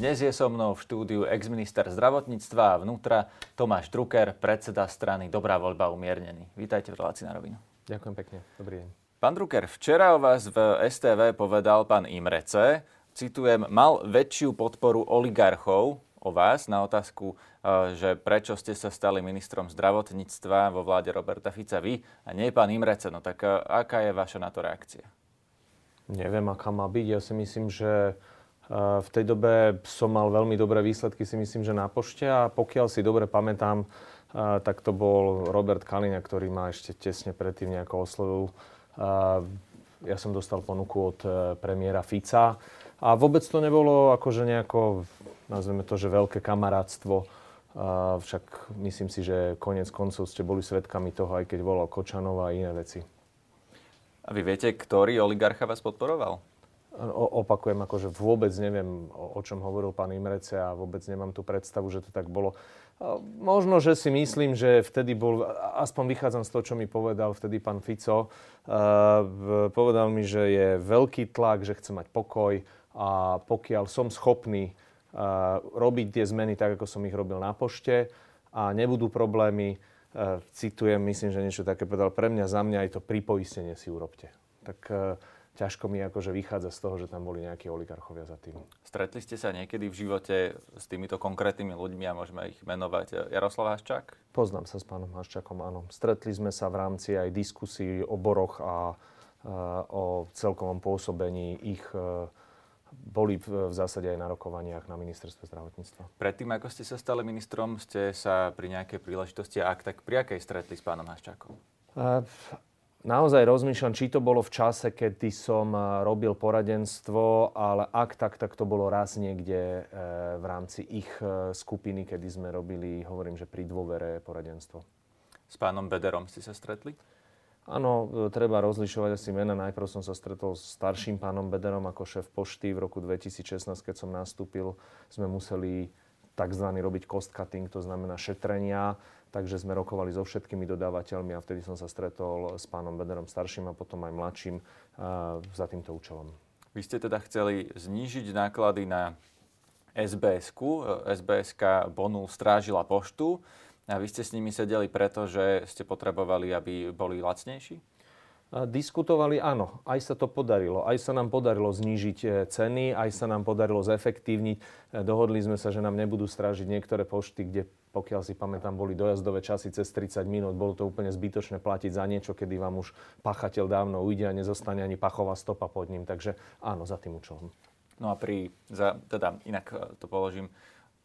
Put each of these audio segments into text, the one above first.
Dnes je so mnou v štúdiu ex-minister zdravotníctva a vnútra Tomáš Drucker, predseda strany Dobrá voľba umiernený. Vítajte v relácii na rovinu. Ďakujem pekne. Dobrý deň. Pán Drucker, včera o vás v STV povedal pán Imrece, citujem, mal väčšiu podporu oligarchov o vás na otázku, eh, že prečo ste sa stali ministrom zdravotníctva vo vláde Roberta Fica vy a nie pán Imrece. No tak eh, aká je vaša na to reakcia? Neviem, aká má byť. Ja si myslím, že v tej dobe som mal veľmi dobré výsledky, si myslím, že na pošte a pokiaľ si dobre pamätám, tak to bol Robert Kalina, ktorý ma ešte tesne predtým nejako oslovil. Ja som dostal ponuku od premiéra Fica a vôbec to nebolo akože nejako, nazveme to, že veľké kamarátstvo. Však myslím si, že konec koncov ste boli svetkami toho, aj keď volal Kočanov a iné veci. A vy viete, ktorý oligarcha vás podporoval? Opakujem, akože vôbec neviem, o, čom hovoril pán Imrece a vôbec nemám tú predstavu, že to tak bolo. Možno, že si myslím, že vtedy bol, aspoň vychádzam z toho, čo mi povedal vtedy pán Fico, povedal mi, že je veľký tlak, že chce mať pokoj a pokiaľ som schopný robiť tie zmeny tak, ako som ich robil na pošte a nebudú problémy, citujem, myslím, že niečo také povedal, pre mňa, za mňa aj to pripoistenie si urobte. Tak ťažko mi akože vychádza z toho, že tam boli nejakí oligarchovia za tým. Stretli ste sa niekedy v živote s týmito konkrétnymi ľuďmi a môžeme ich menovať. Jaroslav Haščák? Poznám sa s pánom Haščákom, áno. Stretli sme sa v rámci aj diskusí o boroch a, a o celkovom pôsobení ich e, boli v, v zásade aj na rokovaniach na ministerstve zdravotníctva. Predtým, ako ste sa stali ministrom, ste sa pri nejakej príležitosti, ak tak pri akej stretli s pánom Haščákom? Uh, naozaj rozmýšľam, či to bolo v čase, kedy som eh, robil poradenstvo, ale ak tak, tak to bolo raz niekde eh, v rámci ich eh, skupiny, kedy sme robili, hovorím, že pri dôvere poradenstvo. S pánom Bederom ste sa stretli? Áno, treba rozlišovať asi mena. Najprv som sa stretol s starším pánom Bederom ako šéf pošty v roku 2016, keď som nastúpil. Sme museli tzv. robiť cost cutting, to znamená šetrenia Takže sme rokovali so všetkými dodávateľmi a vtedy som sa stretol s pánom Bederom starším a potom aj mladším uh, za týmto účelom. Vy ste teda chceli znížiť náklady na SBS-ku. SBS-ka Bonul strážila poštu a vy ste s nimi sedeli preto, že ste potrebovali, aby boli lacnejší? Diskutovali, áno, aj sa to podarilo. Aj sa nám podarilo znížiť e, ceny, aj sa nám podarilo zefektívniť. E, dohodli sme sa, že nám nebudú strážiť niektoré pošty, kde pokiaľ si pamätám, boli dojazdové časy cez 30 minút. Bolo to úplne zbytočné platiť za niečo, kedy vám už pachateľ dávno ujde a nezostane ani pachová stopa pod ním. Takže áno, za tým účelom. No a pri, za, teda inak e, to položím,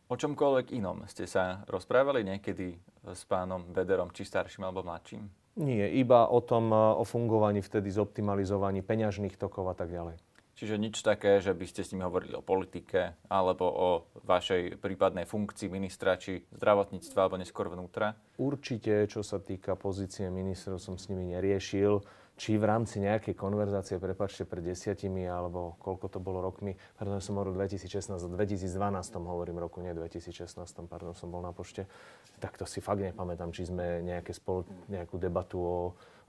o čomkoľvek inom ste sa rozprávali niekedy s pánom Bederom, či starším alebo mladším? Nie, iba o tom, e, o fungovaní vtedy zoptimalizovaní peňažných tokov a tak ďalej. Čiže nič také, že by ste s nimi hovorili o politike alebo o vašej prípadnej funkcii ministra či zdravotníctva alebo neskôr vnútra? Určite, čo sa týka pozície ministrov, som s nimi neriešil. Či v rámci nejakej konverzácie, prepačte, pred desiatimi alebo koľko to bolo rokmi, pardon, som hovoril 2016, v 2012 hovorím roku, nie 2016, pardon, som bol na pošte, tak to si fakt nepamätám, či sme nejaké spolu, nejakú debatu o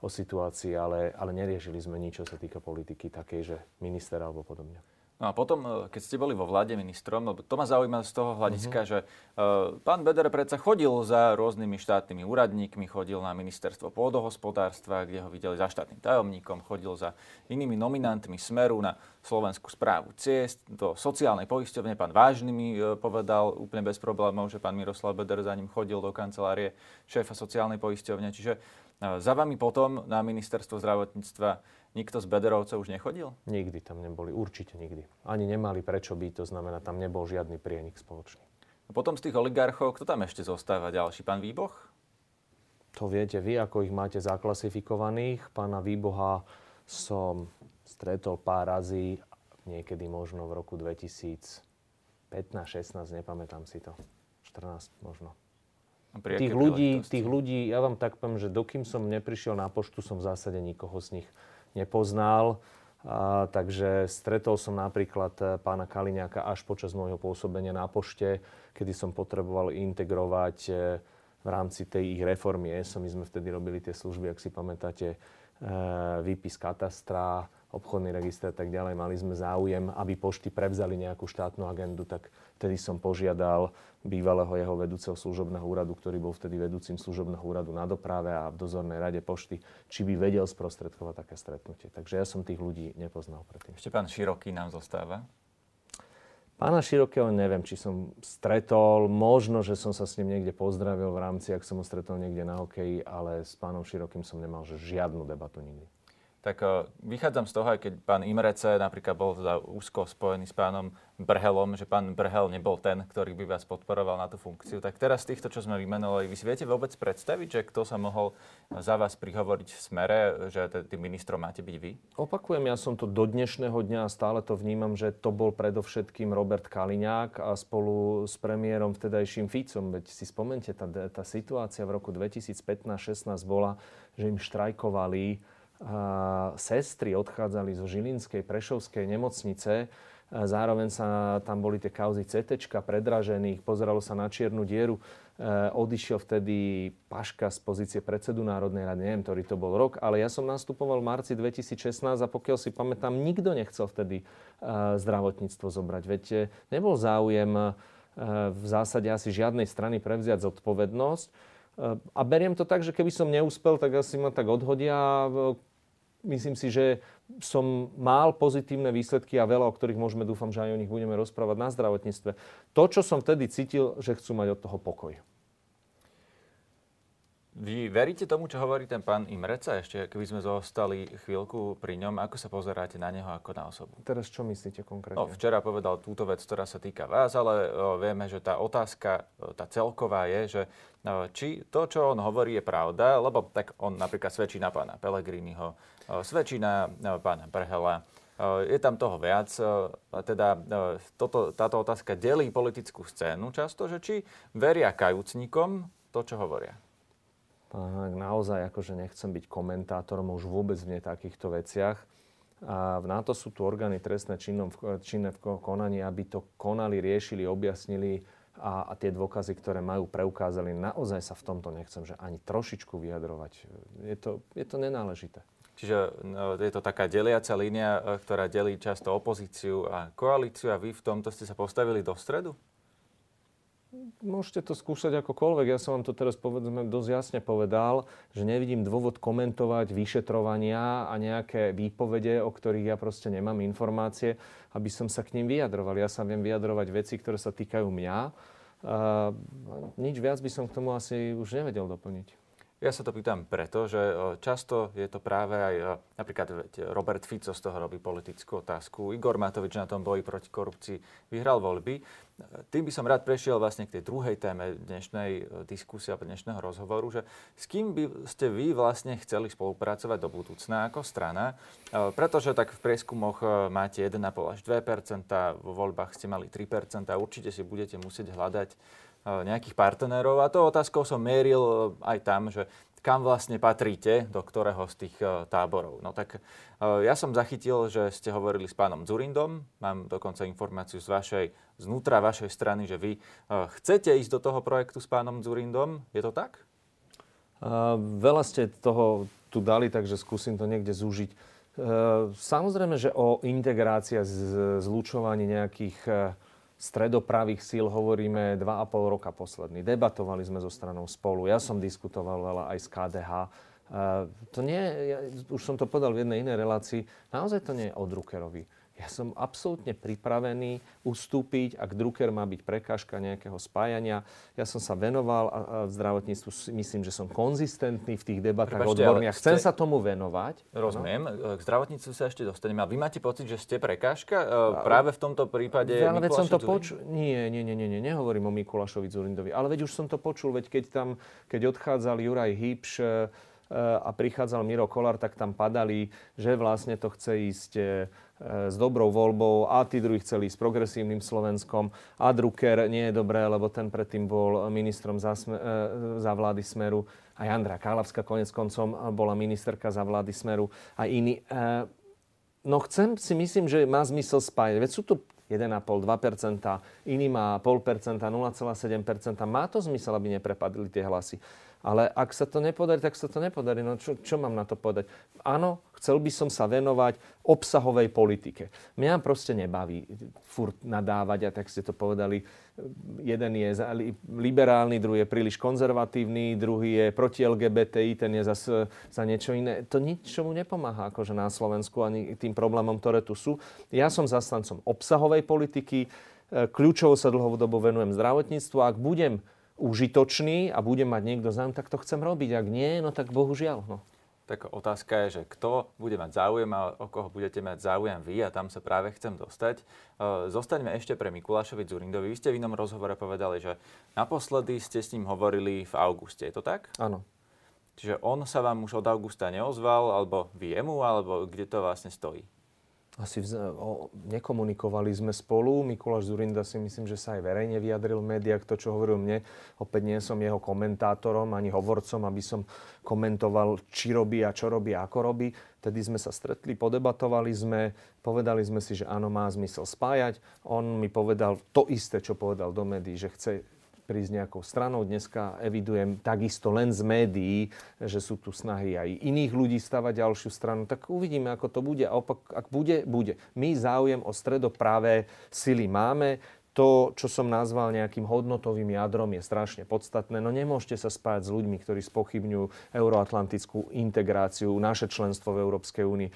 o situácii, ale, ale neriešili sme nič, čo sa týka politiky takej, že minister alebo podobne. No a potom, e, keď ste boli vo vláde ministrom, lebo to ma zaujíma z toho hľadiska, uh-huh. že uh, pán Beder predsa chodil za rôznymi štátnymi úradníkmi, chodil na ministerstvo pôdohospodárstva, kde ho videli za štátnym tajomníkom, chodil za inými nominantmi Smeru na Slovenskú správu ciest, do sociálnej poisťovne. Pán Vážny mi uh, povedal úplne bez problémov, že pán Miroslav Beder za ním chodil do kancelárie šéfa sociálnej poisťovne. Čiže za vami potom na ministerstvo zdravotníctva Nikto z Bederovcov už nechodil? Nikdy tam neboli, určite nikdy. Ani nemali prečo byť, to znamená, tam nebol žiadny prienik spoločný. A potom z tých oligarchov, kto tam ešte zostáva ďalší? Pán Výboch? To viete vy, ako ich máte zaklasifikovaných. Pána Výboha som stretol pár razy, niekedy možno v roku 2015, 16, nepamätám si to. 14 možno. Tých ľudí, tých ľudí, ja vám tak poviem, že dokým som neprišiel na poštu, som v zásade nikoho z nich nepoznal. A, takže stretol som napríklad e, pána Kaliňáka až počas môjho pôsobenia na pošte, kedy som potreboval integrovať e, v rámci tej ich reformy ESO. My sme vtedy robili tie služby, ak si pamätáte, výpis katastra, obchodný register a tak ďalej. Mali sme záujem, aby pošty prevzali nejakú štátnu agendu, tak vtedy som požiadal bývalého jeho vedúceho služobného úradu, ktorý bol vtedy vedúcim služobného úradu na doprave a v dozornej rade pošty, či by vedel sprostredkovať také stretnutie. Takže ja som tých ľudí nepoznal predtým. Ešte pán Široký nám zostáva. Pána Širokého neviem, či som stretol, možno, že som sa s ním niekde pozdravil v rámci, ak som ho stretol niekde na hokeji, ale s pánom Širokým som nemal žiadnu debatu nikdy tak uh, vychádzam z toho, aj keď pán Imrece napríklad bol za úzko spojený s pánom Brhelom, že pán Brhel nebol ten, ktorý by vás podporoval na tú funkciu. Tak teraz týchto, čo sme vymenovali, vy si viete vôbec predstaviť, že kto sa mohol za vás prihovoriť v smere, že tým ministrom máte byť vy? Opakujem, ja som to do dnešného dňa a stále to vnímam, že to bol predovšetkým Robert Kaliňák a spolu s premiérom vtedajším Ficom. Veď si spomente, tá, tá situácia v roku 2015-16 bola, že im štrajkovali sestry odchádzali zo Žilinskej, Prešovskej nemocnice. Zároveň sa tam boli tie kauzy CT, predražených, pozeralo sa na čiernu dieru. E, odišiel vtedy Paška z pozície predsedu Národnej rady, neviem, ktorý to bol rok, ale ja som nastupoval v marci 2016 a pokiaľ si pamätám, nikto nechcel vtedy e, zdravotníctvo zobrať. Veď e, nebol záujem v zásade asi žiadnej strany prevziať zodpovednosť. A beriem to tak, že keby som neúspel, tak asi ma tak odhodia myslím si, že som mal pozitívne výsledky a veľa, o ktorých môžeme, dúfam, že aj o nich budeme rozprávať na zdravotníctve. To, čo som vtedy cítil, že chcú mať od toho pokoj. Vy veríte tomu, čo hovorí ten pán Imreca? Ešte keby sme zostali chvíľku pri ňom, ako sa pozeráte na neho ako na osobu? Teraz čo myslíte konkrétne? No, včera povedal túto vec, ktorá sa týka vás, ale o, vieme, že tá otázka, tá celková je, že o, či to, čo on hovorí, je pravda, lebo tak on napríklad svedčí na pána Pelegriniho, svedčí na pána Brhela, je tam toho viac. Teda toto, táto otázka delí politickú scénu často, že či veria kajúcnikom to, čo hovoria naozaj akože nechcem byť komentátorom už vôbec v takýchto veciach. A na to sú tu orgány trestné činnom, činné v konaní, aby to konali, riešili, objasnili a, a tie dôkazy, ktoré majú, preukázali. Naozaj sa v tomto nechcem, že ani trošičku vyjadrovať. Je to, je to nenáležité. Čiže no, je to taká deliaca línia, ktorá delí často opozíciu a koalíciu a vy v tomto ste sa postavili do stredu? Môžete to skúšať akokoľvek. Ja som vám to teraz povedzme dosť jasne povedal, že nevidím dôvod komentovať vyšetrovania a nejaké výpovede, o ktorých ja proste nemám informácie, aby som sa k ním vyjadroval. Ja sa viem vyjadrovať veci, ktoré sa týkajú mňa. A nič viac by som k tomu asi už nevedel doplniť. Ja sa to pýtam preto, že často je to práve aj, napríklad Robert Fico z toho robí politickú otázku, Igor Matovič na tom boji proti korupcii vyhral voľby. Tým by som rád prešiel vlastne k tej druhej téme dnešnej diskusie alebo dnešného rozhovoru, že s kým by ste vy vlastne chceli spolupracovať do budúcna ako strana, pretože tak v prieskumoch máte 1,5 až 2 vo voľbách ste mali 3% určite si budete musieť hľadať nejakých partnerov a to otázkou som mieril e, aj tam, že kam vlastne patríte, do ktorého z tých e, táborov. No tak e, ja som zachytil, že ste hovorili s pánom Zurindom, mám dokonca informáciu z vašej, znútra vašej strany, že vy chcete ísť do toho projektu s pánom Zurindom. Je to tak? Veľa ste toho tu dali, takže skúsim to niekde zúžiť. Samozrejme, že o integrácii a zlučovaní nejakých stredopravých síl hovoríme 2,5 roka posledný. Debatovali sme so stranou spolu. Ja som diskutoval veľa aj z KDH. Uh, to nie, ja, už som to povedal v jednej inej relácii, naozaj to nie je o Druckerovi ja som absolútne pripravený ustúpiť, ak Drucker má byť prekážka nejakého spájania. Ja som sa venoval v zdravotníctvu, myslím, že som konzistentný v tých debatách Prepačte, odborných. Chcem ste... sa tomu venovať. Rozumiem. No? K zdravotníctvu sa ešte dostaneme. A vy máte pocit, že ste prekážka e, práve v tomto prípade Ale veď som to počul. Nie, nie, nie, nie, nie, nehovorím o Mikulášovi Zurindovi. Ale veď už som to počul, veď keď tam, keď odchádzal Juraj e, a prichádzal Miro Kolár, tak tam padali, že vlastne to chce ísť e, s dobrou voľbou a tí druhí chceli s progresívnym Slovenskom a Drucker nie je dobré, lebo ten predtým bol ministrom za, sme, e, za vlády Smeru. Aj Andra Kálavská konec koncom bola ministerka za vlády Smeru a iní. No chcem si myslím, že má zmysel spájať. Veď sú tu 1,5, 2%, iný má 0,5%, 0,7%. Má to zmysel, aby neprepadli tie hlasy. Ale ak sa to nepodarí, tak sa to nepodarí. No čo, čo mám na to povedať? Áno, chcel by som sa venovať obsahovej politike. Mňa proste nebaví furt nadávať, a tak ste to povedali, jeden je liberálny, druhý je príliš konzervatívny, druhý je proti LGBTI, ten je zase za niečo iné. To ničomu nepomáha akože na Slovensku ani tým problémom, ktoré tu sú. Ja som zastancom obsahovej politiky, kľúčovo sa dlhodobo venujem zdravotníctvu. Ak budem užitočný a bude mať niekto záujem, tak to chcem robiť. Ak nie, no tak bohužiaľ. No. Tak otázka je, že kto bude mať záujem a o koho budete mať záujem vy a tam sa práve chcem dostať. E, zostaňme ešte pre Mikulášovi Zurindovi. Vy ste v inom rozhovore povedali, že naposledy ste s ním hovorili v auguste. Je to tak? Áno. Čiže on sa vám už od augusta neozval, alebo vy jemu, alebo kde to vlastne stojí? Asi vz- o, nekomunikovali sme spolu. Mikuláš Zurinda si myslím, že sa aj verejne vyjadril v médiách to, čo hovoril mne. Opäť nie som jeho komentátorom ani hovorcom, aby som komentoval, či robí a čo robí a ako robí. Tedy sme sa stretli, podebatovali sme, povedali sme si, že áno, má zmysel spájať. On mi povedal to isté, čo povedal do médií, že chce prísť nejakou stranou. Dneska evidujem takisto len z médií, že sú tu snahy aj iných ľudí stavať ďalšiu stranu. Tak uvidíme, ako to bude. A opak, ak bude, bude. My záujem o stredopravé sily máme to, čo som nazval nejakým hodnotovým jadrom, je strašne podstatné. No nemôžete sa spájať s ľuďmi, ktorí spochybňujú euroatlantickú integráciu, naše členstvo v Európskej únii.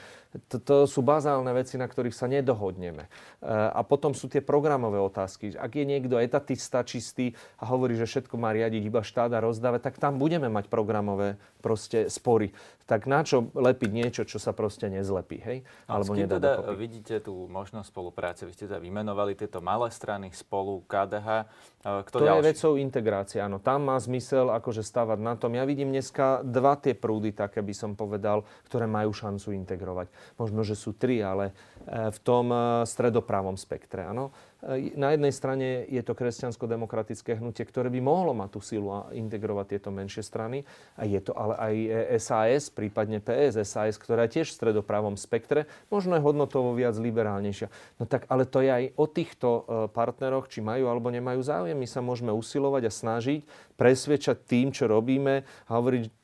To, sú bazálne veci, na ktorých sa nedohodneme. E, a potom sú tie programové otázky. Ak je niekto etatista čistý a hovorí, že všetko má riadiť iba štát a rozdávať, tak tam budeme mať programové proste spory tak na čo lepiť niečo, čo sa proste nezlepí, hej? Alebo nedá teda dokopy. vidíte tú možnosť spolupráce? Vy ste teda vymenovali tieto malé strany spolu, KDH. E, kto to ďalší? je vecou integrácie, áno. Tam má zmysel akože stavať na tom. Ja vidím dneska dva tie prúdy, také by som povedal, ktoré majú šancu integrovať. Možno, že sú tri, ale e, v tom e, stredopravom spektre, áno. E, na jednej strane je to kresťansko-demokratické hnutie, ktoré by mohlo mať tú silu a integrovať tieto menšie strany. A je to ale aj SAS, prípadne PS SAS, ktorá je tiež v stredopravom spektre, možno je hodnotovo viac liberálnejšia. No tak ale to je aj o týchto partneroch, či majú alebo nemajú záujem. My sa môžeme usilovať a snažiť presvedčať tým, čo robíme a hovoriť,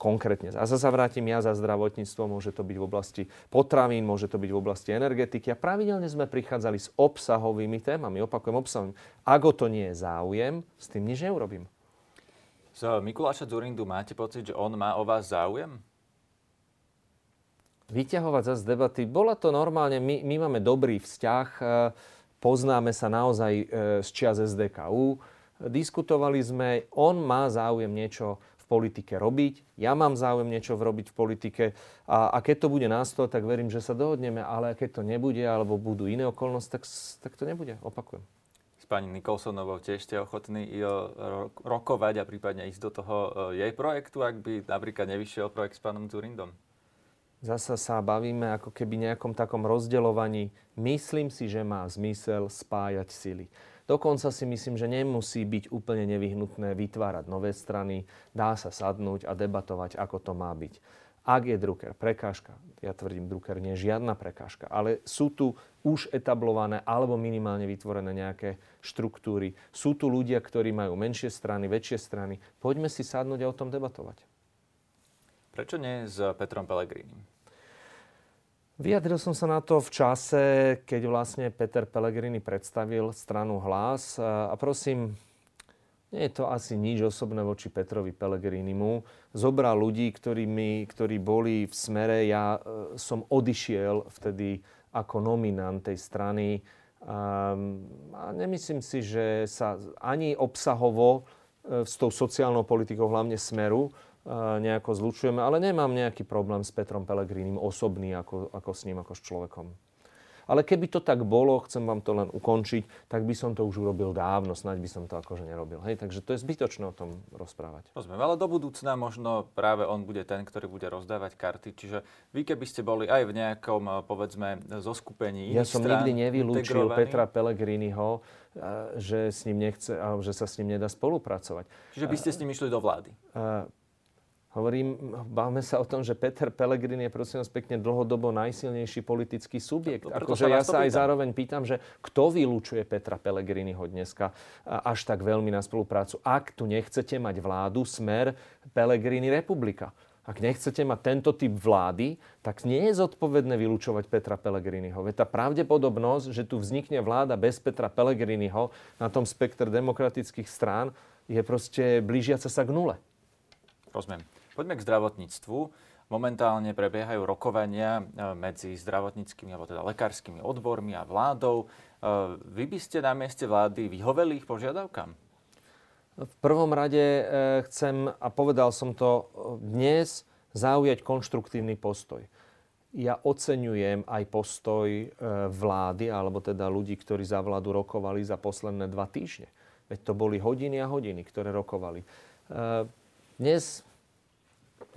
konkrétne. A zase vrátim ja za zdravotníctvo, môže to byť v oblasti potravín, môže to byť v oblasti energetiky. A pravidelne sme prichádzali s obsahovými témami, opakujem obsahovým. Ak o to nie je záujem, s tým nič neurobím. Z Mikuláša Zurindu máte pocit, že on má o vás záujem? Vyťahovať zase debaty. Bola to normálne, my, my máme dobrý vzťah, e, poznáme sa naozaj e, z čias SDKU, diskutovali sme, on má záujem niečo politike robiť. Ja mám záujem niečo robiť v politike a, a keď to bude na stôl, tak verím, že sa dohodneme, ale keď to nebude alebo budú iné okolnosti, tak, tak to nebude. Opakujem. S pani Nikolsonovou tiež ste ochotní rokovať a prípadne ísť do toho jej projektu, ak by napríklad nevyšiel projekt s pánom Zurindom? Zasa sa bavíme ako keby nejakom takom rozdeľovaní. Myslím si, že má zmysel spájať sily. Dokonca si myslím, že nemusí byť úplne nevyhnutné vytvárať nové strany. Dá sa sadnúť a debatovať, ako to má byť. Ak je Drucker prekážka, ja tvrdím, Drucker nie je žiadna prekážka, ale sú tu už etablované alebo minimálne vytvorené nejaké štruktúry. Sú tu ľudia, ktorí majú menšie strany, väčšie strany. Poďme si sadnúť a o tom debatovať. Prečo nie s Petrom Pelegrínim? Vyjadril som sa na to v čase, keď vlastne Peter Pellegrini predstavil stranu Hlas. A prosím, nie je to asi nič osobné voči Petrovi Pellegrinimu. Zobral ľudí, ktorými, ktorí boli v smere. Ja e, som odišiel vtedy ako nominant tej strany. A, a nemyslím si, že sa ani obsahovo e, s tou sociálnou politikou, hlavne smeru, nejako zlučujeme, ale nemám nejaký problém s Petrom Pelegrínim osobný, ako, ako s ním, ako s človekom. Ale keby to tak bolo, chcem vám to len ukončiť, tak by som to už urobil dávno, snáď by som to akože nerobil. Hej, takže to je zbytočné o tom rozprávať. Rozumiem, ale do budúcna možno práve on bude ten, ktorý bude rozdávať karty. Čiže vy keby ste boli aj v nejakom, povedzme, zoskupení Ja som nikdy nevylúčil Petra Pellegriniho, že, s ním nechce, že sa s ním nedá spolupracovať. Čiže by ste s ním išli do vlády? Hovorím, bavme sa o tom, že Peter Pellegrini je prosím vás pekne dlhodobo najsilnejší politický subjekt. Akože ja sa aj zároveň pýtam, že kto vylúčuje Petra Pellegriniho dneska až tak veľmi na spoluprácu. Ak tu nechcete mať vládu, smer Pellegrini republika. Ak nechcete mať tento typ vlády, tak nie je zodpovedné vylúčovať Petra Pellegriniho. Veď tá pravdepodobnosť, že tu vznikne vláda bez Petra Pellegriniho na tom spektre demokratických strán, je proste blížiaca sa k nule. Rozumiem. Poďme k zdravotníctvu. Momentálne prebiehajú rokovania e, medzi zdravotníckými alebo teda lekárskymi odbormi a vládou. E, vy by ste na mieste vlády vyhoveli ich požiadavkám? V prvom rade e, chcem, a povedal som to dnes, zaujať konštruktívny postoj. Ja oceňujem aj postoj vlády, alebo teda ľudí, ktorí za vládu rokovali za posledné dva týždne. Veď to boli hodiny a hodiny, ktoré rokovali. Dnes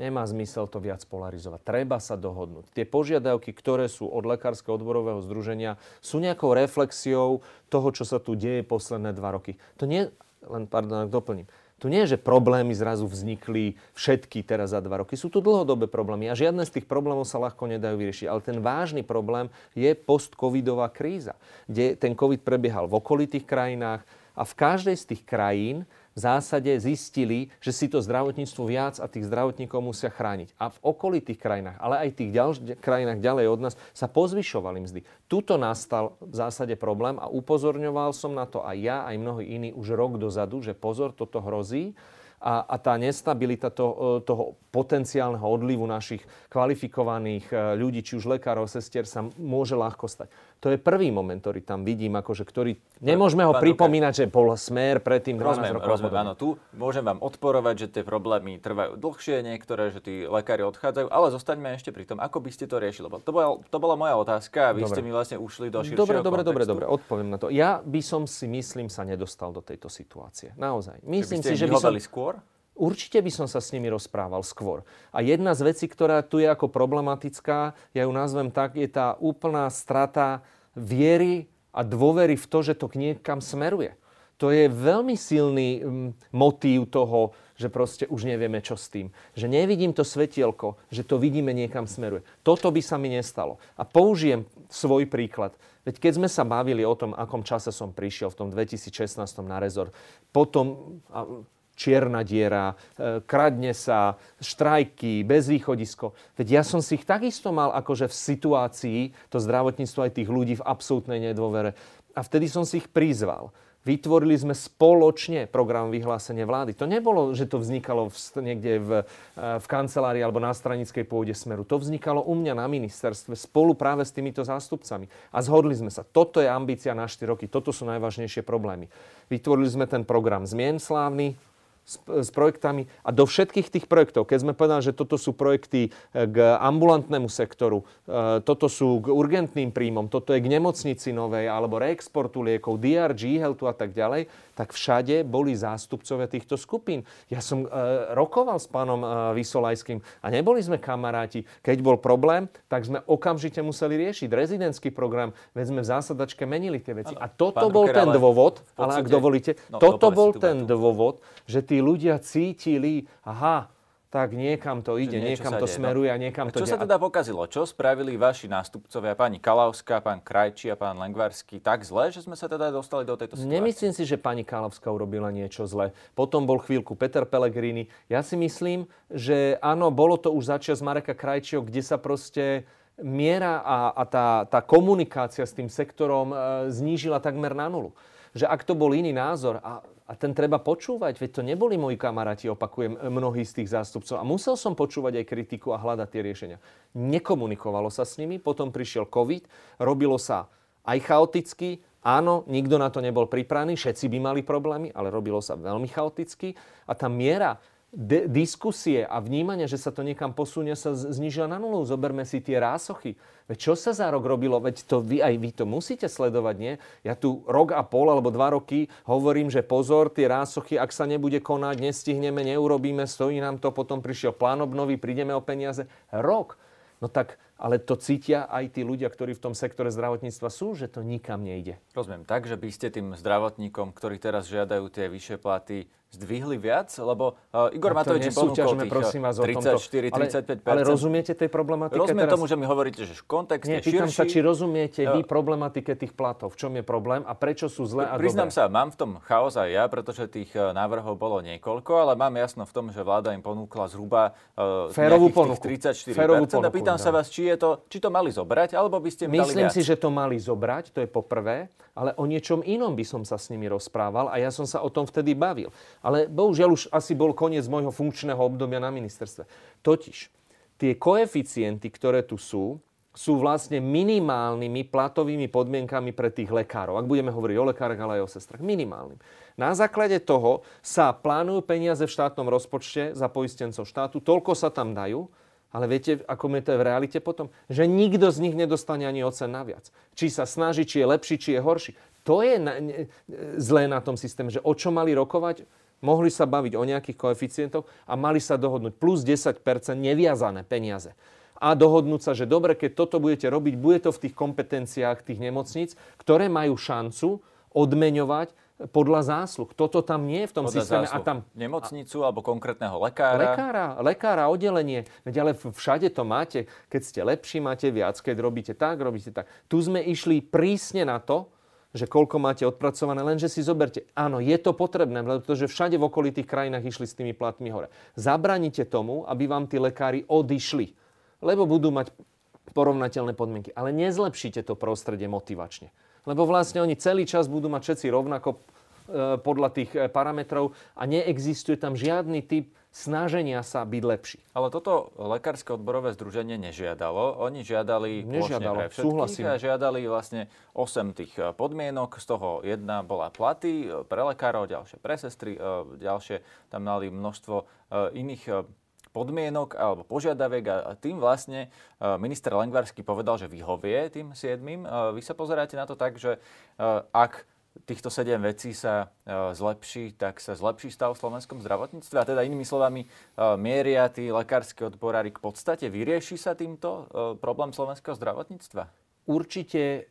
Nemá zmysel to viac polarizovať. Treba sa dohodnúť. Tie požiadavky, ktoré sú od Lekárskeho odborového združenia, sú nejakou reflexiou toho, čo sa tu deje posledné dva roky. To nie, len pardon, doplním. Tu nie je, že problémy zrazu vznikli všetky teraz za dva roky. Sú tu dlhodobé problémy a žiadne z tých problémov sa ľahko nedajú vyriešiť. Ale ten vážny problém je post-covidová kríza, kde ten covid prebiehal v okolitých krajinách a v každej z tých krajín v zásade zistili, že si to zdravotníctvo viac a tých zdravotníkov musia chrániť. A v okolitých krajinách, ale aj tých ďalš- krajinách ďalej od nás sa pozvyšovali mzdy. Tuto nastal v zásade problém a upozorňoval som na to aj ja, aj mnohí iní už rok dozadu, že pozor, toto hrozí a, a tá nestabilita to, e, toho potenciálneho odlivu našich kvalifikovaných e, ľudí, či už lekárov, sestier, sa môže ľahko stať. To je prvý moment, ktorý tam vidím, akože, ktorý... Nemôžeme ho Pán pripomínať, že bol smer predtým 12 rozumiem, rokov. Rozumiem, áno, tu môžem vám odporovať, že tie problémy trvajú dlhšie niektoré, že tí lekári odchádzajú, ale zostaňme ešte pri tom, ako by ste to riešili. To bola, to bola moja otázka a vy dobre. ste mi vlastne ušli do širšieho Dobre, dobre, dobre, dobre, odpoviem na to. Ja by som si, myslím, sa nedostal do tejto situácie. Naozaj. Myslím si, že by som... skôr? Určite by som sa s nimi rozprával skôr. A jedna z vecí, ktorá tu je ako problematická, ja ju nazvem tak, je tá úplná strata viery a dôvery v to, že to k niekam smeruje. To je veľmi silný mm, motív toho, že proste už nevieme, čo s tým. Že nevidím to svetielko, že to vidíme niekam smeruje. Toto by sa mi nestalo. A použijem svoj príklad. Veď keď sme sa bavili o tom, akom čase som prišiel v tom 2016 na rezort, potom čierna diera, e, kradne sa, štrajky, bezvýchodisko. Veď ja som si ich takisto mal akože v situácii, to zdravotníctvo aj tých ľudí v absolútnej nedôvere. A vtedy som si ich prizval. Vytvorili sme spoločne program vyhlásenia vlády. To nebolo, že to vznikalo v, niekde v, e, v kancelárii alebo na stranickej pôde Smeru. To vznikalo u mňa na ministerstve spolu práve s týmito zástupcami. A zhodli sme sa. Toto je ambícia na 4 roky. Toto sú najvážnejšie problémy. Vytvorili sme ten program Zmien slávny, s, s projektami a do všetkých tých projektov, keď sme povedali, že toto sú projekty e, k ambulantnému sektoru, e, toto sú k urgentným príjmom, toto je k nemocnici novej alebo reexportu liekov, DRG, healthu a tak ďalej, tak všade boli zástupcovia týchto skupín. Ja som e, rokoval s pánom e, Vysolajským a neboli sme kamaráti. Keď bol problém, tak sme okamžite museli riešiť rezidentský program, veď sme v zásadačke menili tie veci. Ano, a toto bol ten dôvod, ale ak dovolíte, no, toto bol ten dôvod, že tí ľudia cítili, aha, tak niekam to ide, niekam to deje, no. smeruje a niekam a to Čo sa teda pokazilo? Čo spravili vaši nástupcovia, pani Kalavská, pán Krajči a pán Lengvarský, tak zle, že sme sa teda dostali do tejto situácie? Nemyslím si, že pani Kalavská urobila niečo zle. Potom bol chvíľku Peter Pellegrini. Ja si myslím, že áno, bolo to už začias Mareka Krajčího, kde sa proste miera a, a tá, tá komunikácia s tým sektorom e, znížila takmer na nulu. Že ak to bol iný názor, a a ten treba počúvať, veď to neboli moji kamaráti, opakujem, mnohí z tých zástupcov. A musel som počúvať aj kritiku a hľadať tie riešenia. Nekomunikovalo sa s nimi, potom prišiel COVID, robilo sa aj chaoticky, Áno, nikto na to nebol pripravený, všetci by mali problémy, ale robilo sa veľmi chaoticky a tá miera de- diskusie a vnímania, že sa to niekam posunie, sa znižila na nulu. Zoberme si tie rásochy. Veď čo sa za rok robilo? Veď to vy aj vy to musíte sledovať, nie? Ja tu rok a pol alebo dva roky hovorím, že pozor, tie rásochy, ak sa nebude konať, nestihneme, neurobíme, stojí nám to, potom prišiel plán obnovy, prídeme o peniaze. Rok. No tak, ale to cítia aj tí ľudia, ktorí v tom sektore zdravotníctva sú, že to nikam nejde. Rozumiem. Tak, že by ste tým zdravotníkom, ktorí teraz žiadajú tie vyššie platy, zdvihli viac? Lebo uh, Igor Matovič ponúkol tých prosím vás 34-35%. Ale, ale rozumiete tej problematike Rozumiem teraz? tomu, že mi hovoríte, že v kontexte Nie, pýtam širší... sa, či rozumiete vy problematike tých platov. V čom je problém a prečo sú zlé a Priznám dobré? sa, mám v tom chaos aj ja, pretože tých e, návrhov bolo niekoľko, ale mám jasno v tom, že vláda im ponúkla zhruba uh, Férovú ponuku. 34%. Férovú ponuku, a pýtam sa vás, či, je to, či to mali zobrať, alebo by ste im Myslím dali si, že to mali zobrať, to je poprvé, ale o niečom inom by som sa s nimi rozprával a ja som sa o tom vtedy bavil. Ale bohužiaľ už asi bol koniec môjho funkčného obdobia na ministerstve. Totiž, tie koeficienty, ktoré tu sú, sú vlastne minimálnymi platovými podmienkami pre tých lekárov. Ak budeme hovoriť o lekárach, ale aj o sestrach. Minimálnym. Na základe toho sa plánujú peniaze v štátnom rozpočte za poistencov štátu, toľko sa tam dajú, ale viete, ako je to v realite potom? Že nikto z nich nedostane ani ocen naviac. Či sa snaží, či je lepší, či je horší. To je na, ne, zlé na tom systéme, že o čo mali rokovať? Mohli sa baviť o nejakých koeficientoch a mali sa dohodnúť plus 10% neviazané peniaze. A dohodnúť sa, že dobre, keď toto budete robiť, bude to v tých kompetenciách tých nemocníc, ktoré majú šancu odmeňovať podľa zásluh. Toto tam nie je v tom podľa systéme. Zásluh. A tam... Nemocnicu alebo konkrétneho lekára? Lekára, lekára, oddelenie. Veď ale všade to máte. Keď ste lepší, máte viac. Keď robíte tak, robíte tak. Tu sme išli prísne na to, že koľko máte odpracované, lenže si zoberte, áno, je to potrebné, pretože všade v okolitých krajinách išli s tými platmi hore. Zabranite tomu, aby vám tí lekári odišli, lebo budú mať porovnateľné podmienky. Ale nezlepšite to prostredie motivačne. Lebo vlastne oni celý čas budú mať všetci rovnako e, podľa tých e, parametrov a neexistuje tam žiadny typ snaženia sa byť lepší. Ale toto Lekárske odborové združenie nežiadalo. Oni žiadali Nežiadalo, pre súhlasím. a žiadali vlastne 8 tých eh, podmienok. Z toho jedna bola platy eh, pre lekárov, ďalšie pre sestry, eh, ďalšie tam mali množstvo iných podmienok alebo požiadaviek a tým vlastne minister Lengvarsky povedal, že vyhovie tým siedmým. Vy sa pozeráte na to tak, že ak týchto sedem vecí sa e, zlepší, tak sa zlepší stav v slovenskom zdravotníctve? A teda inými slovami, e, mieria tí lekársky odborári k podstate? Vyrieši sa týmto e, problém slovenského zdravotníctva? Určite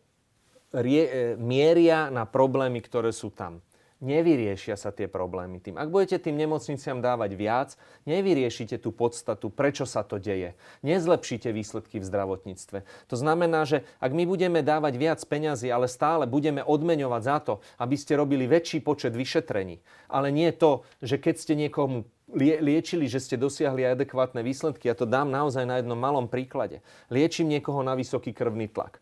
rie, mieria na problémy, ktoré sú tam nevyriešia sa tie problémy tým. Ak budete tým nemocniciam dávať viac, nevyriešite tú podstatu, prečo sa to deje. Nezlepšíte výsledky v zdravotníctve. To znamená, že ak my budeme dávať viac peňazí, ale stále budeme odmeňovať za to, aby ste robili väčší počet vyšetrení, ale nie to, že keď ste niekomu liečili, že ste dosiahli adekvátne výsledky, ja to dám naozaj na jednom malom príklade. Liečím niekoho na vysoký krvný tlak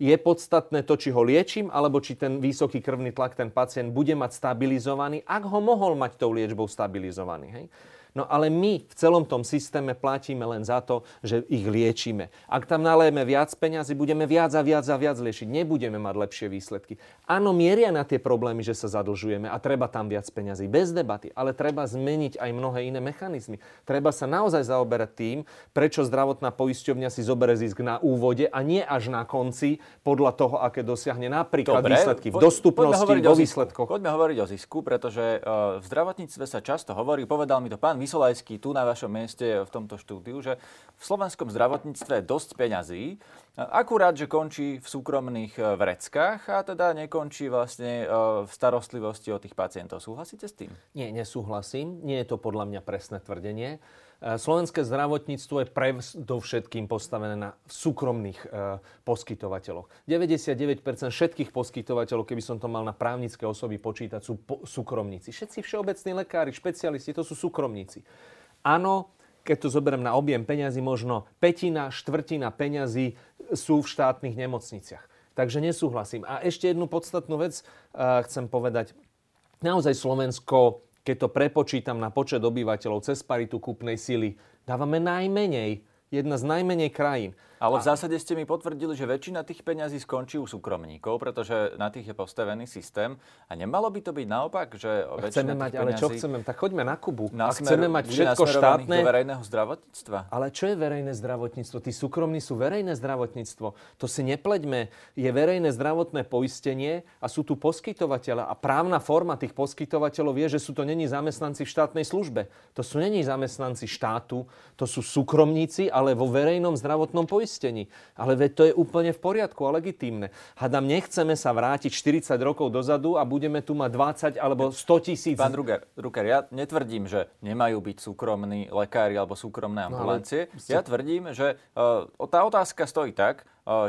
je podstatné to, či ho liečím, alebo či ten vysoký krvný tlak ten pacient bude mať stabilizovaný, ak ho mohol mať tou liečbou stabilizovaný. Hej? No ale my v celom tom systéme platíme len za to, že ich liečíme. Ak tam nalejeme viac peňazí, budeme viac a viac a viac liečiť. Nebudeme mať lepšie výsledky. Áno, mieria na tie problémy, že sa zadlžujeme a treba tam viac peňazí. Bez debaty. Ale treba zmeniť aj mnohé iné mechanizmy. Treba sa naozaj zaoberať tým, prečo zdravotná poisťovňa si zoberie zisk na úvode a nie až na konci podľa toho, aké dosiahne napríklad Dobre, výsledky v dostupnosti, vo výsledkoch. Poďme hovoriť o zisku, pretože uh, v zdravotníctve sa často hovorí, povedal mi to pán Vysolajský tu na vašom mieste v tomto štúdiu, že v slovenskom zdravotníctve je dosť peňazí, akurát, že končí v súkromných e, vreckách a teda nekončí vlastne e, v starostlivosti o tých pacientov. Súhlasíte s tým? Nie, nesúhlasím. Nie je to podľa mňa presné tvrdenie. E, slovenské zdravotníctvo je pre do všetkým postavené na súkromných e, poskytovateľoch. 99% všetkých poskytovateľov, keby som to mal na právnické osoby počítať, sú po- súkromníci. Všetci všeobecní lekári, špecialisti, to sú súkromníci. Áno, keď to zoberiem na objem peňazí, možno petina, štvrtina peňazí sú v štátnych nemocniciach. Takže nesúhlasím. A ešte jednu podstatnú vec uh, chcem povedať. Naozaj Slovensko keď to prepočítam na počet obyvateľov cez paritu kúpnej sily, dávame najmenej, jedna z najmenej krajín. Ale v zásade ste mi potvrdili, že väčšina tých peňazí skončí u súkromníkov, pretože na tých je postavený systém. A nemalo by to byť naopak, že chceme mať, ale čo chceme? Tak choďme na Kubu. Na a chceme mať všetko štátne. do verejného zdravotníctva. Ale čo je verejné zdravotníctvo? Tí súkromní sú verejné zdravotníctvo. To si nepleďme. Je verejné zdravotné poistenie a sú tu poskytovateľa. A právna forma tých poskytovateľov je, že sú to není zamestnanci v štátnej službe. To sú není zamestnanci štátu, to sú súkromníci, ale vo verejnom zdravotnom poistení poistení. Ale veď to je úplne v poriadku a legitímne. Hadam, nechceme sa vrátiť 40 rokov dozadu a budeme tu mať 20 alebo 100 tisíc. Pán Ruger, Ruger, ja netvrdím, že nemajú byť súkromní lekári alebo súkromné ambulancie. No, ale... Ja tvrdím, že uh, tá otázka stojí tak,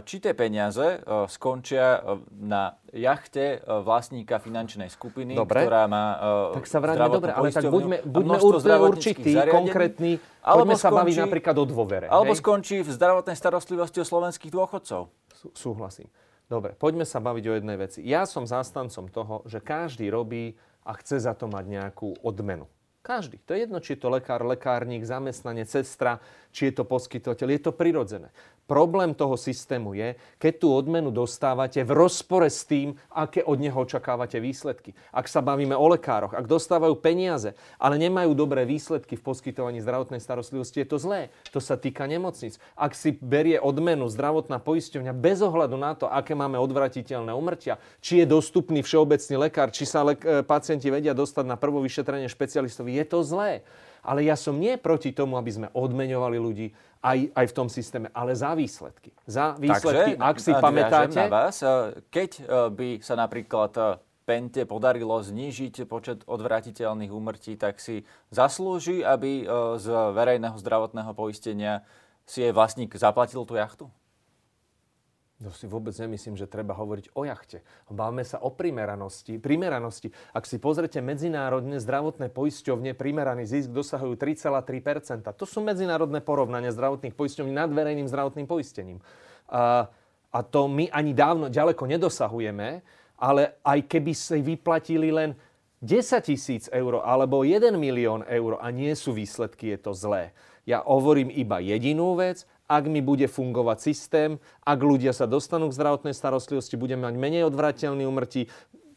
či tie peniaze skončia na jachte vlastníka finančnej skupiny, dobre. ktorá má Tak sa vráťme, dobre, ale tak buďme, buďme určitý, konkrétny, poďme sa baviť napríklad o dôvere. Alebo hej? skončí v zdravotnej starostlivosti o slovenských dôchodcov. Súhlasím. Dobre, poďme sa baviť o jednej veci. Ja som zástancom toho, že každý robí a chce za to mať nejakú odmenu. Každý. To je jedno, či je to lekár, lekárnik, zamestnanec, sestra, či je to poskytovateľ. Je to prirodzené. Problém toho systému je, keď tú odmenu dostávate v rozpore s tým, aké od neho očakávate výsledky. Ak sa bavíme o lekároch, ak dostávajú peniaze, ale nemajú dobré výsledky v poskytovaní zdravotnej starostlivosti, je to zlé. To sa týka nemocnic. Ak si berie odmenu zdravotná poisťovňa bez ohľadu na to, aké máme odvratiteľné umrtia, či je dostupný všeobecný lekár, či sa lek- e, pacienti vedia dostať na prvo vyšetrenie špecialistovi, je to zlé. Ale ja som nie proti tomu, aby sme odmeňovali ľudí aj, aj v tom systéme, ale za výsledky. Za výsledky, Takže, ak si pamätáte... Na vás, e, keď e, by sa napríklad e, Pente podarilo znížiť počet odvratiteľných úmrtí, tak si zaslúži, aby z verejného zdravotného poistenia si jej vlastník zaplatil tú jachtu? To si vôbec nemyslím, že treba hovoriť o jachte. Bávame sa o primeranosti. primeranosti. Ak si pozrete medzinárodné zdravotné poisťovne, primeraný zisk dosahujú 3,3% To sú medzinárodné porovnania zdravotných poisťovní nad verejným zdravotným poistením. A, a to my ani dávno ďaleko nedosahujeme, ale aj keby sa vyplatili len 10 tisíc eur alebo 1 milión eur a nie sú výsledky, je to zlé. Ja hovorím iba jedinú vec ak mi bude fungovať systém, ak ľudia sa dostanú k zdravotnej starostlivosti, budeme mať menej odvrateľný umrtí,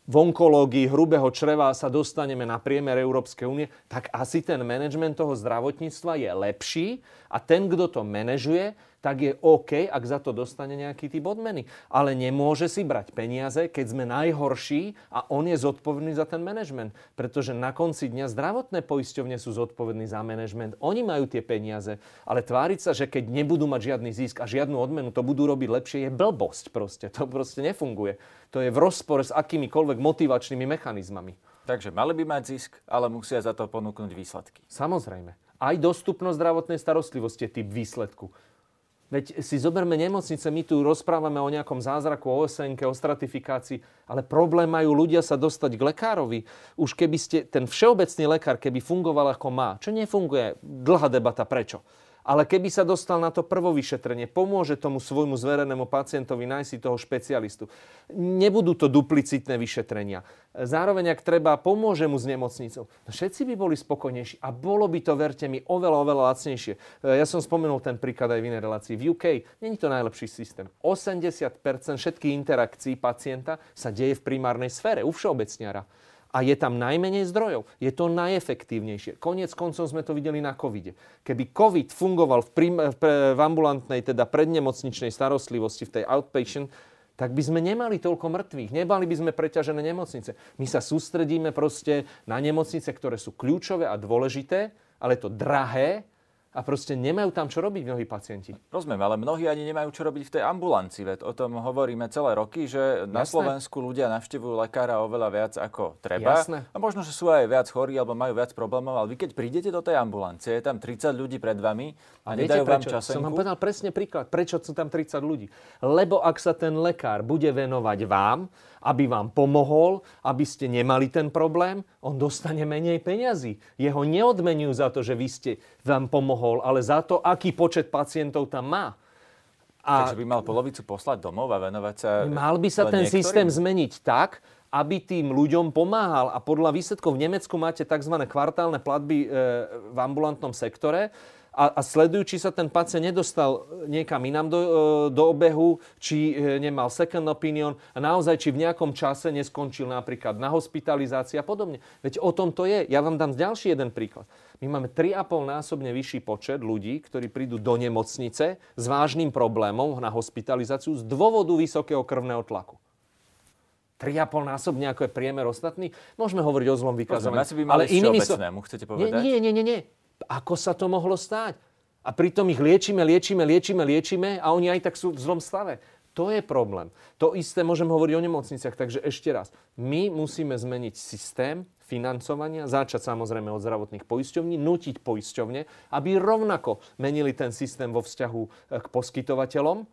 v onkológii hrubého čreva sa dostaneme na priemer Európskej únie, tak asi ten manažment toho zdravotníctva je lepší a ten, kto to manažuje, tak je OK, ak za to dostane nejaký typ odmeny. Ale nemôže si brať peniaze, keď sme najhorší a on je zodpovedný za ten manažment. Pretože na konci dňa zdravotné poisťovne sú zodpovední za manažment. Oni majú tie peniaze. Ale tváriť sa, že keď nebudú mať žiadny zisk a žiadnu odmenu, to budú robiť lepšie, je blbosť proste. To proste nefunguje. To je v rozpore s akýmikoľvek motivačnými mechanizmami. Takže mali by mať zisk, ale musia za to ponúknuť výsledky. Samozrejme. Aj dostupnosť zdravotnej starostlivosti je typ výsledku. Veď si zoberme nemocnice, my tu rozprávame o nejakom zázraku, o OSNK, o stratifikácii, ale problém majú ľudia sa dostať k lekárovi. Už keby ste, ten všeobecný lekár, keby fungoval ako má, čo nefunguje, dlhá debata, prečo? Ale keby sa dostal na to prvo vyšetrenie, pomôže tomu svojmu zverenému pacientovi nájsť si toho špecialistu. Nebudú to duplicitné vyšetrenia. Zároveň, ak treba, pomôže mu s nemocnicou. No všetci by boli spokojnejší a bolo by to, verte mi, oveľa, oveľa lacnejšie. E, ja som spomenul ten príklad aj v inej relácii. V UK není to najlepší systém. 80% všetkých interakcií pacienta sa deje v primárnej sfére, u všeobecniara a je tam najmenej zdrojov. Je to najefektívnejšie. Konec koncov sme to videli na covide. Keby covid fungoval v, prim, v, ambulantnej, teda prednemocničnej starostlivosti, v tej outpatient, tak by sme nemali toľko mŕtvych, nemali by sme preťažené nemocnice. My sa sústredíme proste na nemocnice, ktoré sú kľúčové a dôležité, ale to drahé a proste nemajú tam čo robiť mnohí pacienti. Rozumiem, ale mnohí ani nemajú čo robiť v tej ambulancii. Veď o tom hovoríme celé roky, že na Jasné. Slovensku ľudia navštevujú lekára oveľa viac ako treba. Jasné. A možno, že sú aj viac chorí alebo majú viac problémov, ale vy keď prídete do tej ambulancie, je tam 30 ľudí pred vami a, a nedajú vám časenku. Som vám povedal presne príklad, prečo sú tam 30 ľudí. Lebo ak sa ten lekár bude venovať vám, aby vám pomohol, aby ste nemali ten problém, on dostane menej peňazí. Jeho neodmenujú za to, že vy ste vám pomohol, ale za to, aký počet pacientov tam má. A Takže by mal polovicu poslať domov a venovať sa Mal by sa ten niektorým? systém zmeniť tak, aby tým ľuďom pomáhal. A podľa výsledkov v Nemecku máte tzv. kvartálne platby e, v ambulantnom sektore a, a sledujú, či sa ten pacient nedostal niekam inám do, e, do obehu, či e, nemal second opinion a naozaj, či v nejakom čase neskončil napríklad na hospitalizácii a podobne. Veď o tom to je. Ja vám dám ďalší jeden príklad. My máme 3,5 násobne vyšší počet ľudí, ktorí prídu do nemocnice s vážnym problémom na hospitalizáciu z dôvodu vysokého krvného tlaku. 3,5 násobne, ako je priemer ostatný. Môžeme hovoriť o zlom vykazovaní. ale inými so... chcete povedať? Nie, nie, nie, nie. Ako sa to mohlo stať? A pritom ich liečíme, liečíme, liečíme, liečíme a oni aj tak sú v zlom stave. To je problém. To isté môžem hovoriť o nemocniciach. Takže ešte raz, my musíme zmeniť systém financovania, začať samozrejme od zdravotných poisťovní, nutiť poisťovne, aby rovnako menili ten systém vo vzťahu e, k poskytovateľom, e,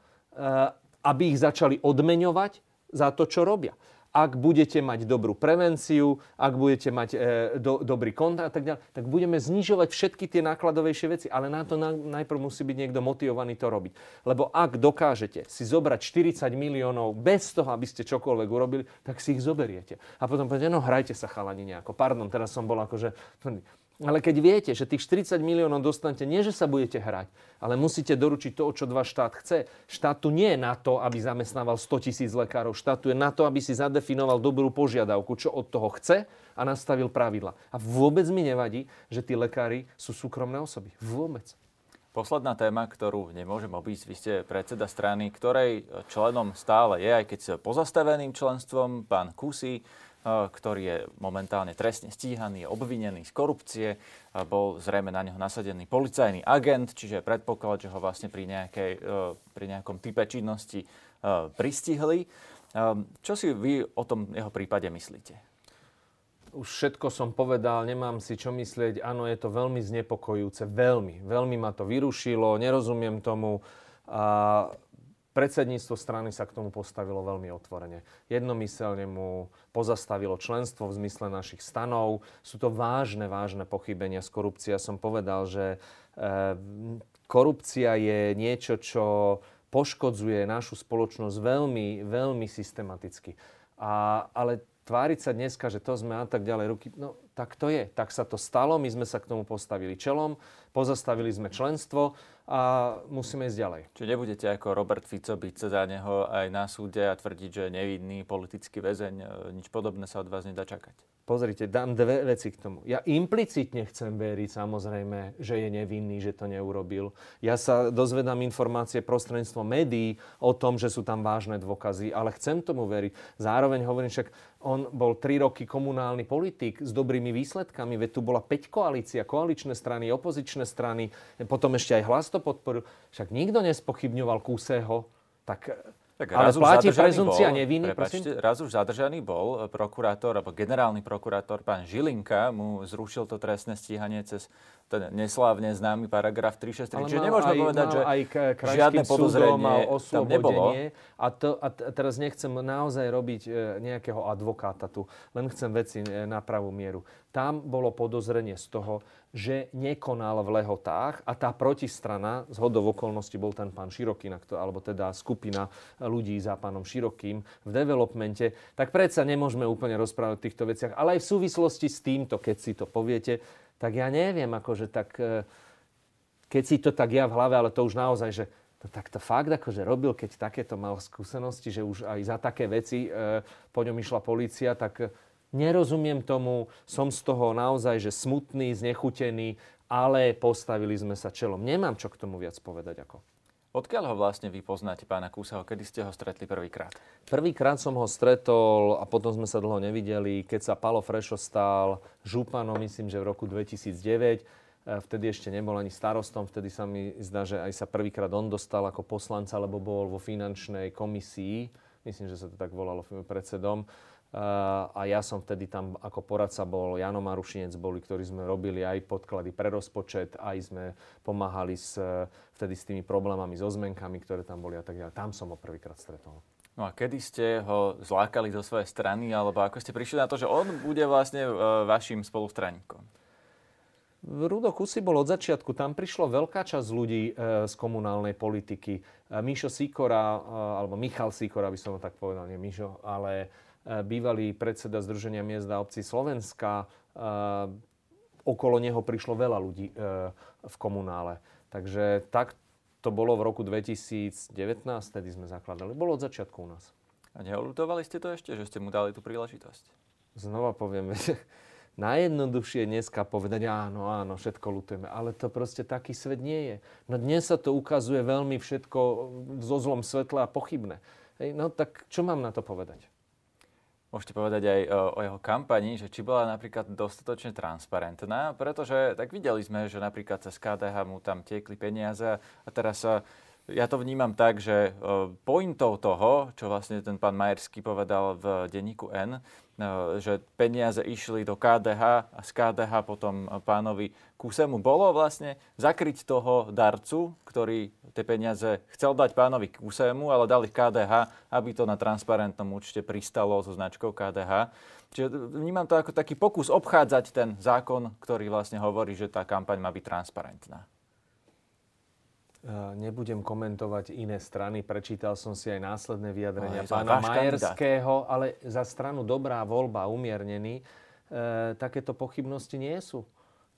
aby ich začali odmeňovať za to, čo robia ak budete mať dobrú prevenciu, ak budete mať e, do, dobrý kontakt a tak ďalej, tak budeme znižovať všetky tie nákladovejšie veci. Ale na to na, najprv musí byť niekto motivovaný to robiť. Lebo ak dokážete si zobrať 40 miliónov bez toho, aby ste čokoľvek urobili, tak si ich zoberiete. A potom poviete, no hrajte sa chalani nejako. Pardon, teraz som bol akože... Ale keď viete, že tých 40 miliónov dostanete, nie že sa budete hrať, ale musíte doručiť to, čo dva štát chce. Štát tu nie je na to, aby zamestnával 100 tisíc lekárov. Štát tu je na to, aby si zadefinoval dobrú požiadavku, čo od toho chce a nastavil pravidla. A vôbec mi nevadí, že tí lekári sú súkromné osoby. Vôbec. Posledná téma, ktorú nemôžem obísť, vy ste predseda strany, ktorej členom stále je, aj keď pozastaveným členstvom, pán Kusy, ktorý je momentálne trestne stíhaný, je obvinený z korupcie, bol zrejme na neho nasadený policajný agent, čiže predpoklad, že ho vlastne pri, nejakej, pri nejakom type činnosti pristihli. Čo si vy o tom jeho prípade myslíte? Už všetko som povedal, nemám si čo myslieť. Áno, je to veľmi znepokojúce, veľmi, veľmi ma to vyrušilo, nerozumiem tomu. A Predsedníctvo strany sa k tomu postavilo veľmi otvorene. Jednomyselne mu pozastavilo členstvo v zmysle našich stanov. Sú to vážne, vážne pochybenia z korupcie. Som povedal, že e, korupcia je niečo, čo poškodzuje našu spoločnosť veľmi, veľmi systematicky. A, ale tváriť sa dneska, že to sme a tak ďalej, ruky, no tak to je. Tak sa to stalo, my sme sa k tomu postavili čelom, pozastavili sme členstvo a musíme ísť ďalej. Čiže nebudete ako Robert Fico byť za neho aj na súde a tvrdiť, že nevidný politický väzeň. E, nič podobné sa od vás nedá čakať. Pozrite, dám dve veci k tomu. Ja implicitne chcem veriť samozrejme, že je nevinný, že to neurobil. Ja sa dozvedám informácie prostredníctvom médií o tom, že sú tam vážne dôkazy, ale chcem tomu veriť. Zároveň hovorím však, on bol tri roky komunálny politik s dobrými výsledkami, veď tu bola 5 koalícia, koaličné strany, opozičné strany, potom ešte aj hlas to podporil. Však nikto nespochybňoval Kúseho, tak tak ale platí prezumcia neviny, prepačte, raz už zadržaný bol prokurátor, alebo generálny prokurátor, pán Žilinka, mu zrušil to trestné stíhanie cez ten neslávne známy paragraf 363. Čiže nemôžeme povedať, že aj žiadne podozrenie tam nebolo. A, to, a teraz nechcem naozaj robiť e, nejakého advokáta tu, len chcem veci e, na pravú mieru. Tam bolo podozrenie z toho, že nekonal v lehotách a tá protistrana, z hodov okolností bol ten pán Široký, alebo teda skupina ľudí za pánom Širokým v developmente, tak predsa nemôžeme úplne rozprávať o týchto veciach. Ale aj v súvislosti s týmto, keď si to poviete, tak ja neviem, akože tak, e, keď si to tak ja v hlave, ale to už naozaj, že to tak to fakt akože robil, keď takéto mal skúsenosti, že už aj za také veci e, po ňom išla policia, tak nerozumiem tomu, som z toho naozaj že smutný, znechutený, ale postavili sme sa čelom. Nemám čo k tomu viac povedať ako. Odkiaľ ho vlastne vy poznáte, pána Kúsaho? Kedy ste ho stretli prvýkrát? Prvýkrát som ho stretol a potom sme sa dlho nevideli, keď sa Palo Frešo stal županom, myslím, že v roku 2009. E, vtedy ešte nebol ani starostom, vtedy sa mi zdá, že aj sa prvýkrát on dostal ako poslanca, lebo bol vo finančnej komisii. Myslím, že sa to tak volalo predsedom a ja som vtedy tam ako poradca bol, Jano Marušinec boli, ktorí sme robili aj podklady pre rozpočet, aj sme pomáhali s, vtedy s tými problémami, so zmenkami, ktoré tam boli a tak ďalej. Tam som ho prvýkrát stretol. No a kedy ste ho zlákali zo svojej strany, alebo ako ste prišli na to, že on bude vlastne e, vašim spolustraníkom? Rudo Kusy bol od začiatku, tam prišlo veľká časť ľudí e, z komunálnej politiky. E, Mišo Sikora, alebo Michal Sikora, by som ho tak povedal, nie Mišo, ale E, bývalý predseda Združenia miest a obcí Slovenska. E, okolo neho prišlo veľa ľudí e, v komunále. Takže tak to bolo v roku 2019, tedy sme zakladali. Bolo od začiatku u nás. A neolutovali ste to ešte, že ste mu dali tú príležitosť? Znova poviem, najjednoduchšie dneska povedať, áno, áno, všetko lutujeme, ale to proste taký svet nie je. No dnes sa to ukazuje veľmi všetko zo zlom svetle a pochybné. Hej, no tak čo mám na to povedať? Môžete povedať aj o, o jeho kampani, že či bola napríklad dostatočne transparentná, pretože tak videli sme, že napríklad cez KDH mu tam tiekli peniaze a teraz sa ja to vnímam tak, že pointou toho, čo vlastne ten pán Majerský povedal v denníku N, že peniaze išli do KDH a z KDH potom pánovi Kusemu bolo vlastne zakryť toho darcu, ktorý tie peniaze chcel dať pánovi Kusemu, ale dali KDH, aby to na transparentnom účte pristalo so značkou KDH. Čiže vnímam to ako taký pokus obchádzať ten zákon, ktorý vlastne hovorí, že tá kampaň má byť transparentná. Nebudem komentovať iné strany, prečítal som si aj následné vyjadrenia no, pána Majerského, ale za stranu dobrá voľba, umiernený, e, takéto pochybnosti nie sú.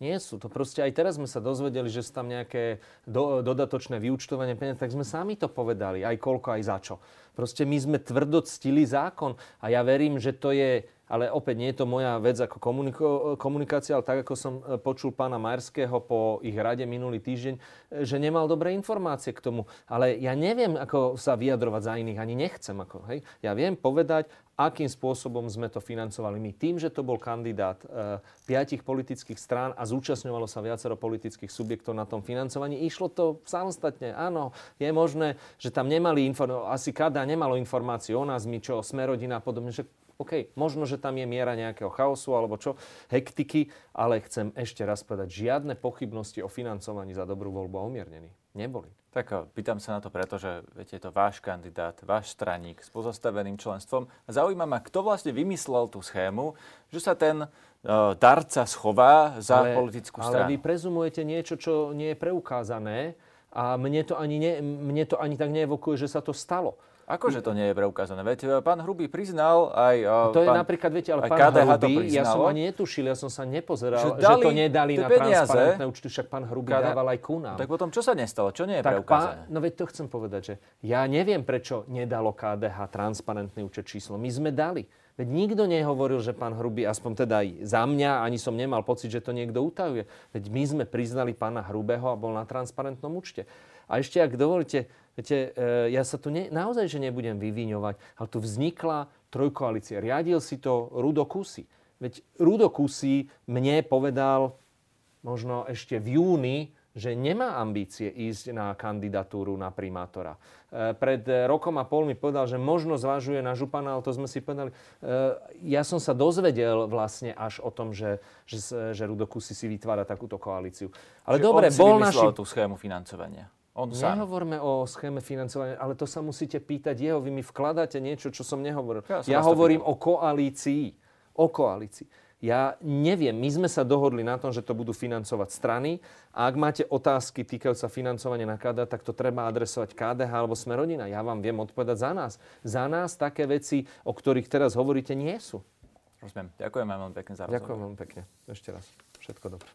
Nie sú. To proste aj teraz sme sa dozvedeli, že sú tam nejaké do, dodatočné vyučtovanie peniaz, tak sme sami to povedali, aj koľko, aj za čo. Proste my sme tvrdo ctili zákon a ja verím, že to je ale opäť nie je to moja vec ako komuniko- komunikácia, ale tak ako som e, počul pána Majerského po ich rade minulý týždeň, e, že nemal dobré informácie k tomu. Ale ja neviem, ako sa vyjadrovať za iných, ani nechcem. Ako, hej. Ja viem povedať, akým spôsobom sme to financovali my. Tým, že to bol kandidát e, piatich politických strán a zúčastňovalo sa viacero politických subjektov na tom financovaní, išlo to samostatne. Áno, je možné, že tam nemali informácie, asi kada nemalo informáciu o nás, my čo, Smerodina a podobne, že OK, možno, že tam je miera nejakého chaosu alebo čo, hektiky, ale chcem ešte raz povedať, žiadne pochybnosti o financovaní za dobrú voľbu a umiernený. Neboli. Tak eh, pýtam sa na to preto, že viete, je to váš kandidát, váš straník s pozastaveným členstvom. Zaujíma ma, kto vlastne vymyslel tú schému, že sa ten uh, darca schová za ale, politickú stranu. Ale vy prezumujete niečo, čo nie je preukázané a mne to ani, ne, mne to ani tak neevokuje, že sa to stalo. Akože to nie je preukázané? Veď e, pán Hrubý priznal aj... Uh, to pán, je napríklad, viete, ale pán KDH Hrubý, ja som ani netušil, ja som sa nepozeral, že, dali že to nedali na peniaze, transparentné účty, však pán Hrubý KDH, dával aj ku nám. Tak potom čo sa nestalo? Čo nie je tak preukázané? Pán, no veď to chcem povedať, že ja neviem, prečo nedalo KDH transparentný účet číslo. My sme dali. Veď nikto nehovoril, že pán Hrubý, aspoň teda aj za mňa, ani som nemal pocit, že to niekto utajuje. Veď my sme priznali pána Hrubého a bol na transparentnom účte. A ešte, ak dovolíte, viete, e, ja sa tu ne, naozaj že nebudem vyvíňovať, ale tu vznikla trojkoalícia. Riadil si to Rudo Kusy. Veď Rudo Kusy mne povedal možno ešte v júni, že nemá ambície ísť na kandidatúru na primátora. E, pred rokom a pol mi povedal, že možno zvažuje na župana, ale to sme si povedali. E, ja som sa dozvedel vlastne až o tom, že, že, že Rudo Kusy si vytvára takúto koalíciu. Ale Čiže dobre, bol naši... tú schému financovania. On sám. Nehovorme o schéme financovania, ale to sa musíte pýtať jeho. Vy mi vkladáte niečo, čo som nehovoril. Ja, ja hovorím o koalícii. O koalícii. Ja neviem, my sme sa dohodli na tom, že to budú financovať strany a ak máte otázky týkajúce financovania na KDH, tak to treba adresovať KDH alebo sme rodina. Ja vám viem odpovedať za nás. Za nás také veci, o ktorých teraz hovoríte, nie sú. Rozumiem. Ďakujem veľmi pekne za rozhovor. Ďakujem veľmi pekne. Ešte raz. Všetko dobré.